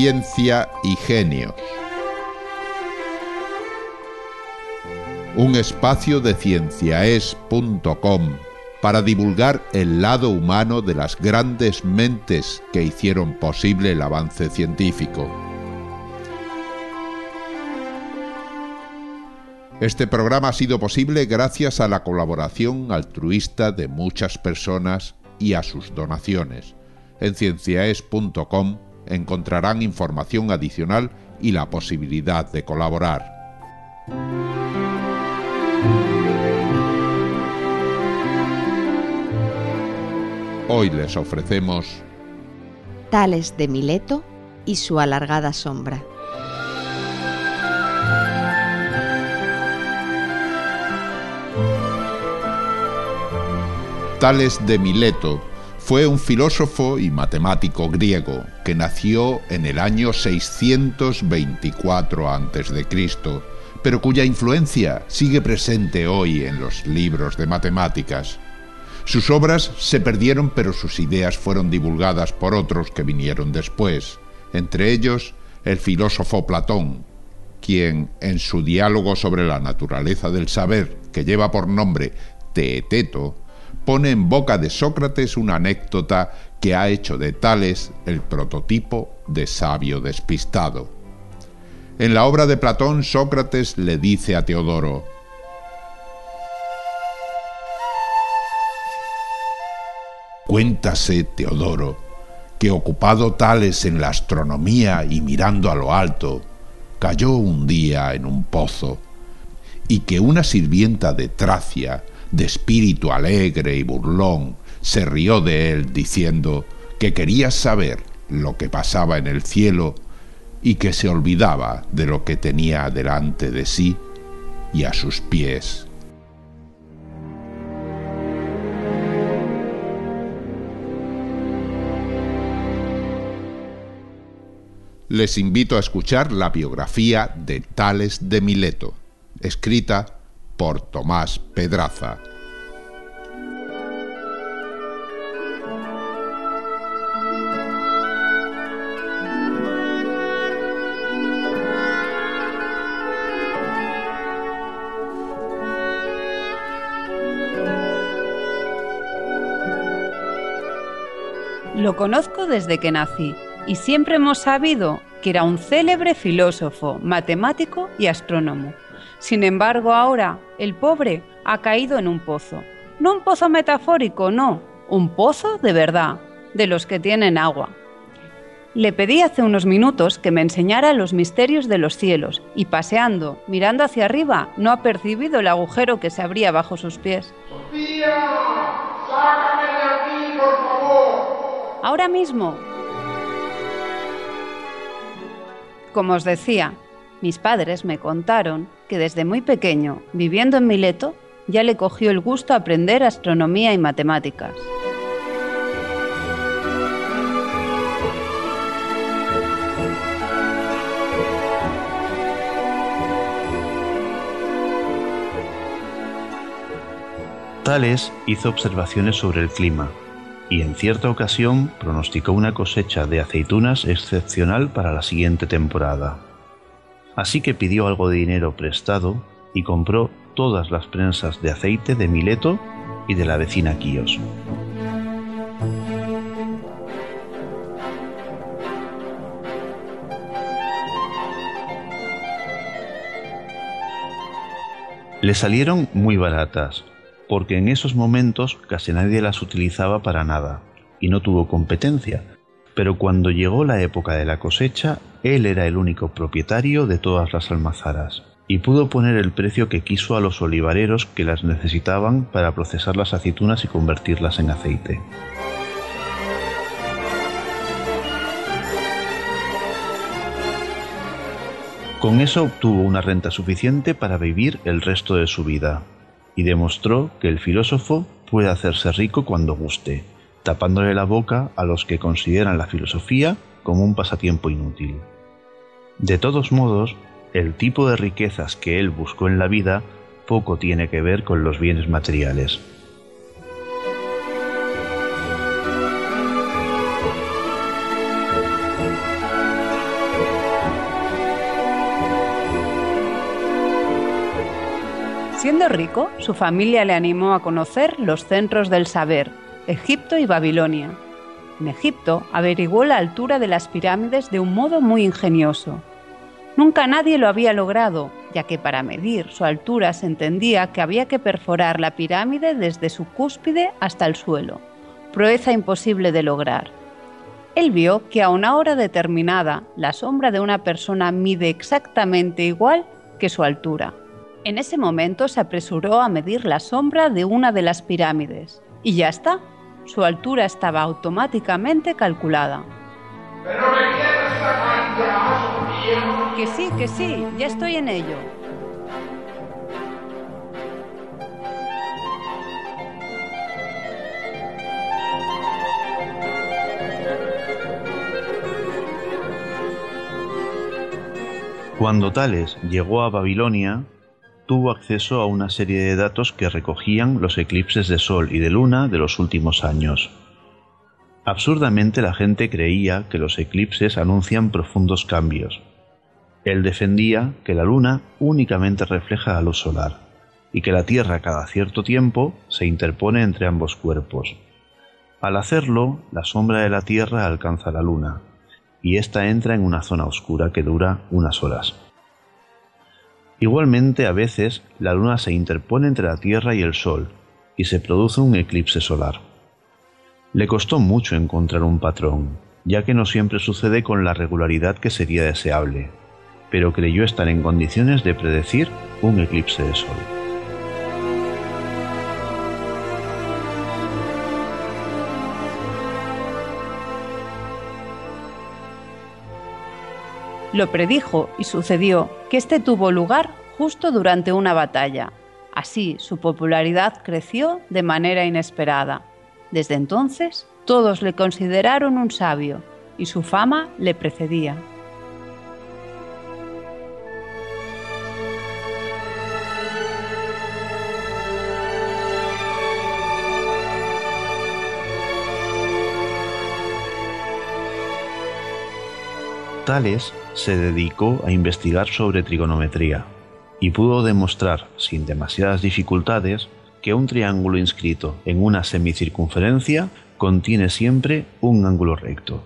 ciencia y genios. Un espacio de cienciaes.com para divulgar el lado humano de las grandes mentes que hicieron posible el avance científico. Este programa ha sido posible gracias a la colaboración altruista de muchas personas y a sus donaciones. En cienciaes.com encontrarán información adicional y la posibilidad de colaborar. Hoy les ofrecemos Tales de Mileto y su alargada sombra. Tales de Mileto fue un filósofo y matemático griego que nació en el año 624 a.C., pero cuya influencia sigue presente hoy en los libros de matemáticas. Sus obras se perdieron, pero sus ideas fueron divulgadas por otros que vinieron después, entre ellos el filósofo Platón, quien en su diálogo sobre la naturaleza del saber, que lleva por nombre Teeteto, pone en boca de Sócrates una anécdota que ha hecho de Tales el prototipo de sabio despistado. En la obra de Platón, Sócrates le dice a Teodoro, Cuéntase, Teodoro, que ocupado Tales en la astronomía y mirando a lo alto, cayó un día en un pozo, y que una sirvienta de Tracia, de espíritu alegre y burlón, se rió de él diciendo que quería saber lo que pasaba en el cielo y que se olvidaba de lo que tenía delante de sí y a sus pies. Les invito a escuchar la biografía de Tales de Mileto, escrita por Tomás Pedraza. Lo conozco desde que nací y siempre hemos sabido que era un célebre filósofo, matemático y astrónomo. Sin embargo, ahora el pobre ha caído en un pozo. No un pozo metafórico, no, un pozo de verdad, de los que tienen agua. Le pedí hace unos minutos que me enseñara los misterios de los cielos y paseando, mirando hacia arriba, no ha percibido el agujero que se abría bajo sus pies. ¡Sofía! ¡Sácame de aquí, por favor! Ahora mismo. Como os decía, mis padres me contaron que desde muy pequeño, viviendo en Mileto, ya le cogió el gusto a aprender astronomía y matemáticas. Tales hizo observaciones sobre el clima y en cierta ocasión pronosticó una cosecha de aceitunas excepcional para la siguiente temporada. Así que pidió algo de dinero prestado y compró todas las prensas de aceite de Mileto y de la vecina Quíos. Le salieron muy baratas, porque en esos momentos casi nadie las utilizaba para nada, y no tuvo competencia. Pero cuando llegó la época de la cosecha, él era el único propietario de todas las almazaras, y pudo poner el precio que quiso a los olivareros que las necesitaban para procesar las aceitunas y convertirlas en aceite. Con eso obtuvo una renta suficiente para vivir el resto de su vida, y demostró que el filósofo puede hacerse rico cuando guste, tapándole la boca a los que consideran la filosofía como un pasatiempo inútil. De todos modos, el tipo de riquezas que él buscó en la vida poco tiene que ver con los bienes materiales. Siendo rico, su familia le animó a conocer los centros del saber, Egipto y Babilonia, en Egipto averiguó la altura de las pirámides de un modo muy ingenioso. Nunca nadie lo había logrado, ya que para medir su altura se entendía que había que perforar la pirámide desde su cúspide hasta el suelo, proeza imposible de lograr. Él vio que a una hora determinada la sombra de una persona mide exactamente igual que su altura. En ese momento se apresuró a medir la sombra de una de las pirámides. Y ya está, su altura estaba automáticamente calculada. Pero me Que sí, que sí, ya estoy en ello. Cuando Tales llegó a Babilonia, tuvo acceso a una serie de datos que recogían los eclipses de Sol y de Luna de los últimos años. Absurdamente la gente creía que los eclipses anuncian profundos cambios. Él defendía que la Luna únicamente refleja la luz solar y que la Tierra cada cierto tiempo se interpone entre ambos cuerpos. Al hacerlo, la sombra de la Tierra alcanza la Luna, y ésta entra en una zona oscura que dura unas horas. Igualmente, a veces, la Luna se interpone entre la Tierra y el Sol, y se produce un eclipse solar. Le costó mucho encontrar un patrón, ya que no siempre sucede con la regularidad que sería deseable, pero creyó estar en condiciones de predecir un eclipse de Sol. Lo predijo y sucedió que este tuvo lugar justo durante una batalla. Así su popularidad creció de manera inesperada. Desde entonces todos le consideraron un sabio y su fama le precedía. Se dedicó a investigar sobre trigonometría y pudo demostrar, sin demasiadas dificultades, que un triángulo inscrito en una semicircunferencia contiene siempre un ángulo recto.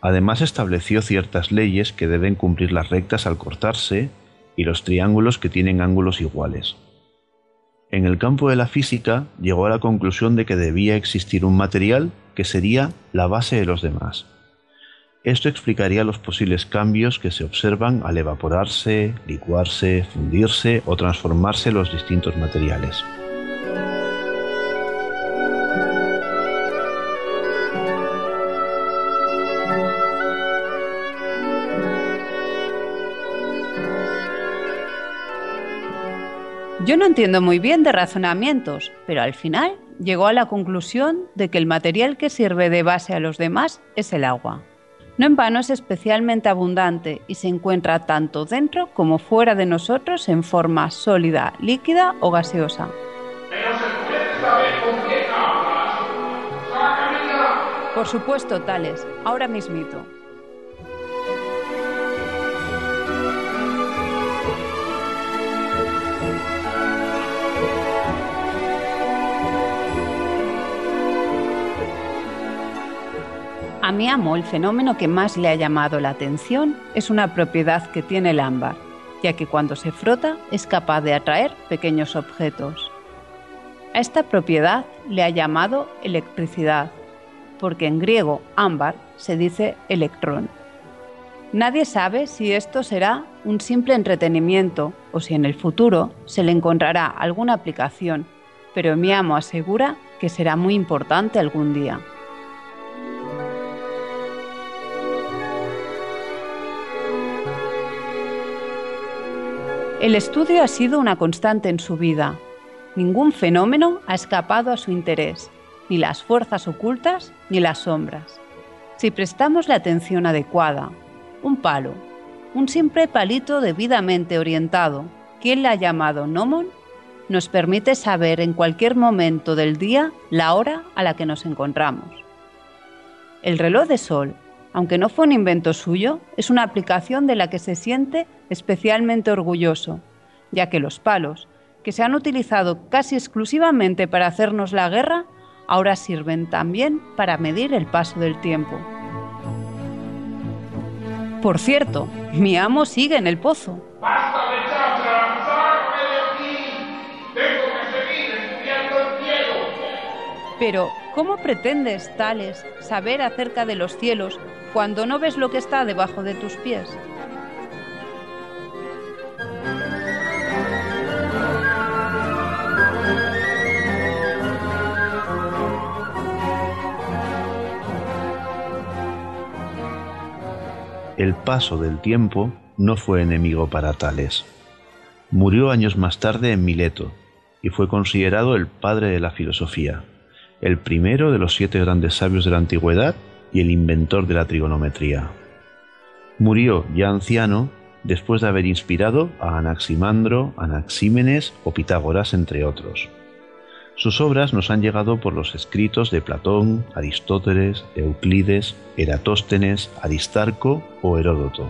Además estableció ciertas leyes que deben cumplir las rectas al cortarse y los triángulos que tienen ángulos iguales. En el campo de la física llegó a la conclusión de que debía existir un material que sería la base de los demás. Esto explicaría los posibles cambios que se observan al evaporarse, licuarse, fundirse o transformarse los distintos materiales. Yo no entiendo muy bien de razonamientos, pero al final llegó a la conclusión de que el material que sirve de base a los demás es el agua. No en vano es especialmente abundante y se encuentra tanto dentro como fuera de nosotros en forma sólida, líquida o gaseosa. Por supuesto, tales, ahora mismito. Mi amo el fenómeno que más le ha llamado la atención es una propiedad que tiene el ámbar, ya que cuando se frota es capaz de atraer pequeños objetos. A esta propiedad le ha llamado electricidad, porque en griego ámbar se dice electrón. Nadie sabe si esto será un simple entretenimiento o si en el futuro se le encontrará alguna aplicación, pero mi amo asegura que será muy importante algún día. El estudio ha sido una constante en su vida. Ningún fenómeno ha escapado a su interés, ni las fuerzas ocultas ni las sombras. Si prestamos la atención adecuada, un palo, un simple palito debidamente orientado, que él ha llamado gnomon, nos permite saber en cualquier momento del día la hora a la que nos encontramos. El reloj de sol aunque no fue un invento suyo, es una aplicación de la que se siente especialmente orgulloso, ya que los palos que se han utilizado casi exclusivamente para hacernos la guerra, ahora sirven también para medir el paso del tiempo. Por cierto, mi amo sigue en el pozo. ¡Basta de chachra! ¡Sácame de aquí! ¡Tengo que seguir estudiando el cielo! Pero, ¿cómo pretendes, Tales, saber acerca de los cielos cuando no ves lo que está debajo de tus pies? El paso del tiempo no fue enemigo para Tales. Murió años más tarde en Mileto y fue considerado el padre de la filosofía, el primero de los siete grandes sabios de la antigüedad y el inventor de la trigonometría. Murió ya anciano después de haber inspirado a Anaximandro, Anaxímenes o Pitágoras, entre otros. Sus obras nos han llegado por los escritos de Platón, Aristóteles, Euclides, Eratóstenes, Aristarco o Heródoto.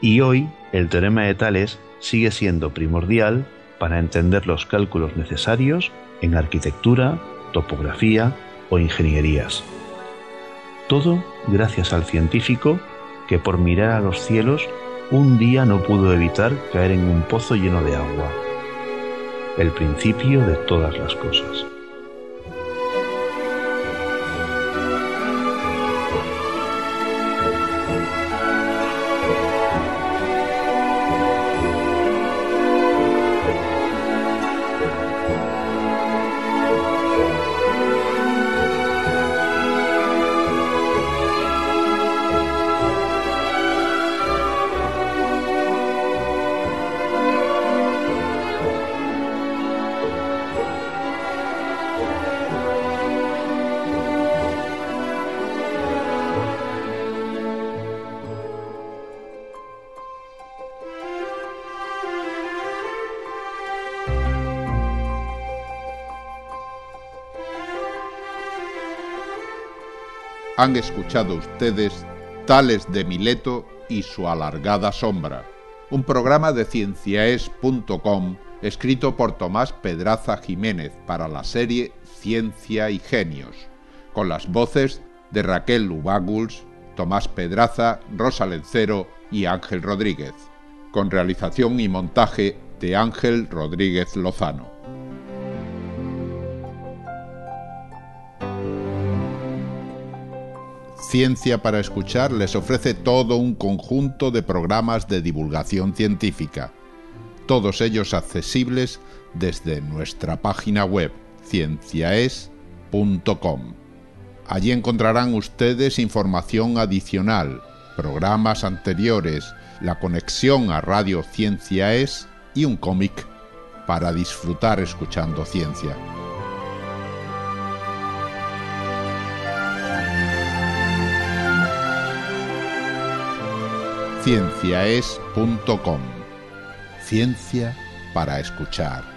Y hoy el teorema de Tales sigue siendo primordial para entender los cálculos necesarios en arquitectura, topografía o ingenierías. Todo gracias al científico que por mirar a los cielos un día no pudo evitar caer en un pozo lleno de agua el principio de todas las cosas. Han escuchado ustedes Tales de Mileto y su alargada sombra, un programa de cienciaes.com escrito por Tomás Pedraza Jiménez para la serie Ciencia y Genios, con las voces de Raquel Lubaguls, Tomás Pedraza, Rosa Lencero y Ángel Rodríguez, con realización y montaje de Ángel Rodríguez Lozano. Ciencia para Escuchar les ofrece todo un conjunto de programas de divulgación científica, todos ellos accesibles desde nuestra página web cienciaes.com. Allí encontrarán ustedes información adicional, programas anteriores, la conexión a Radio Ciencia Es y un cómic para disfrutar escuchando ciencia. cienciaes.com. Ciencia para escuchar.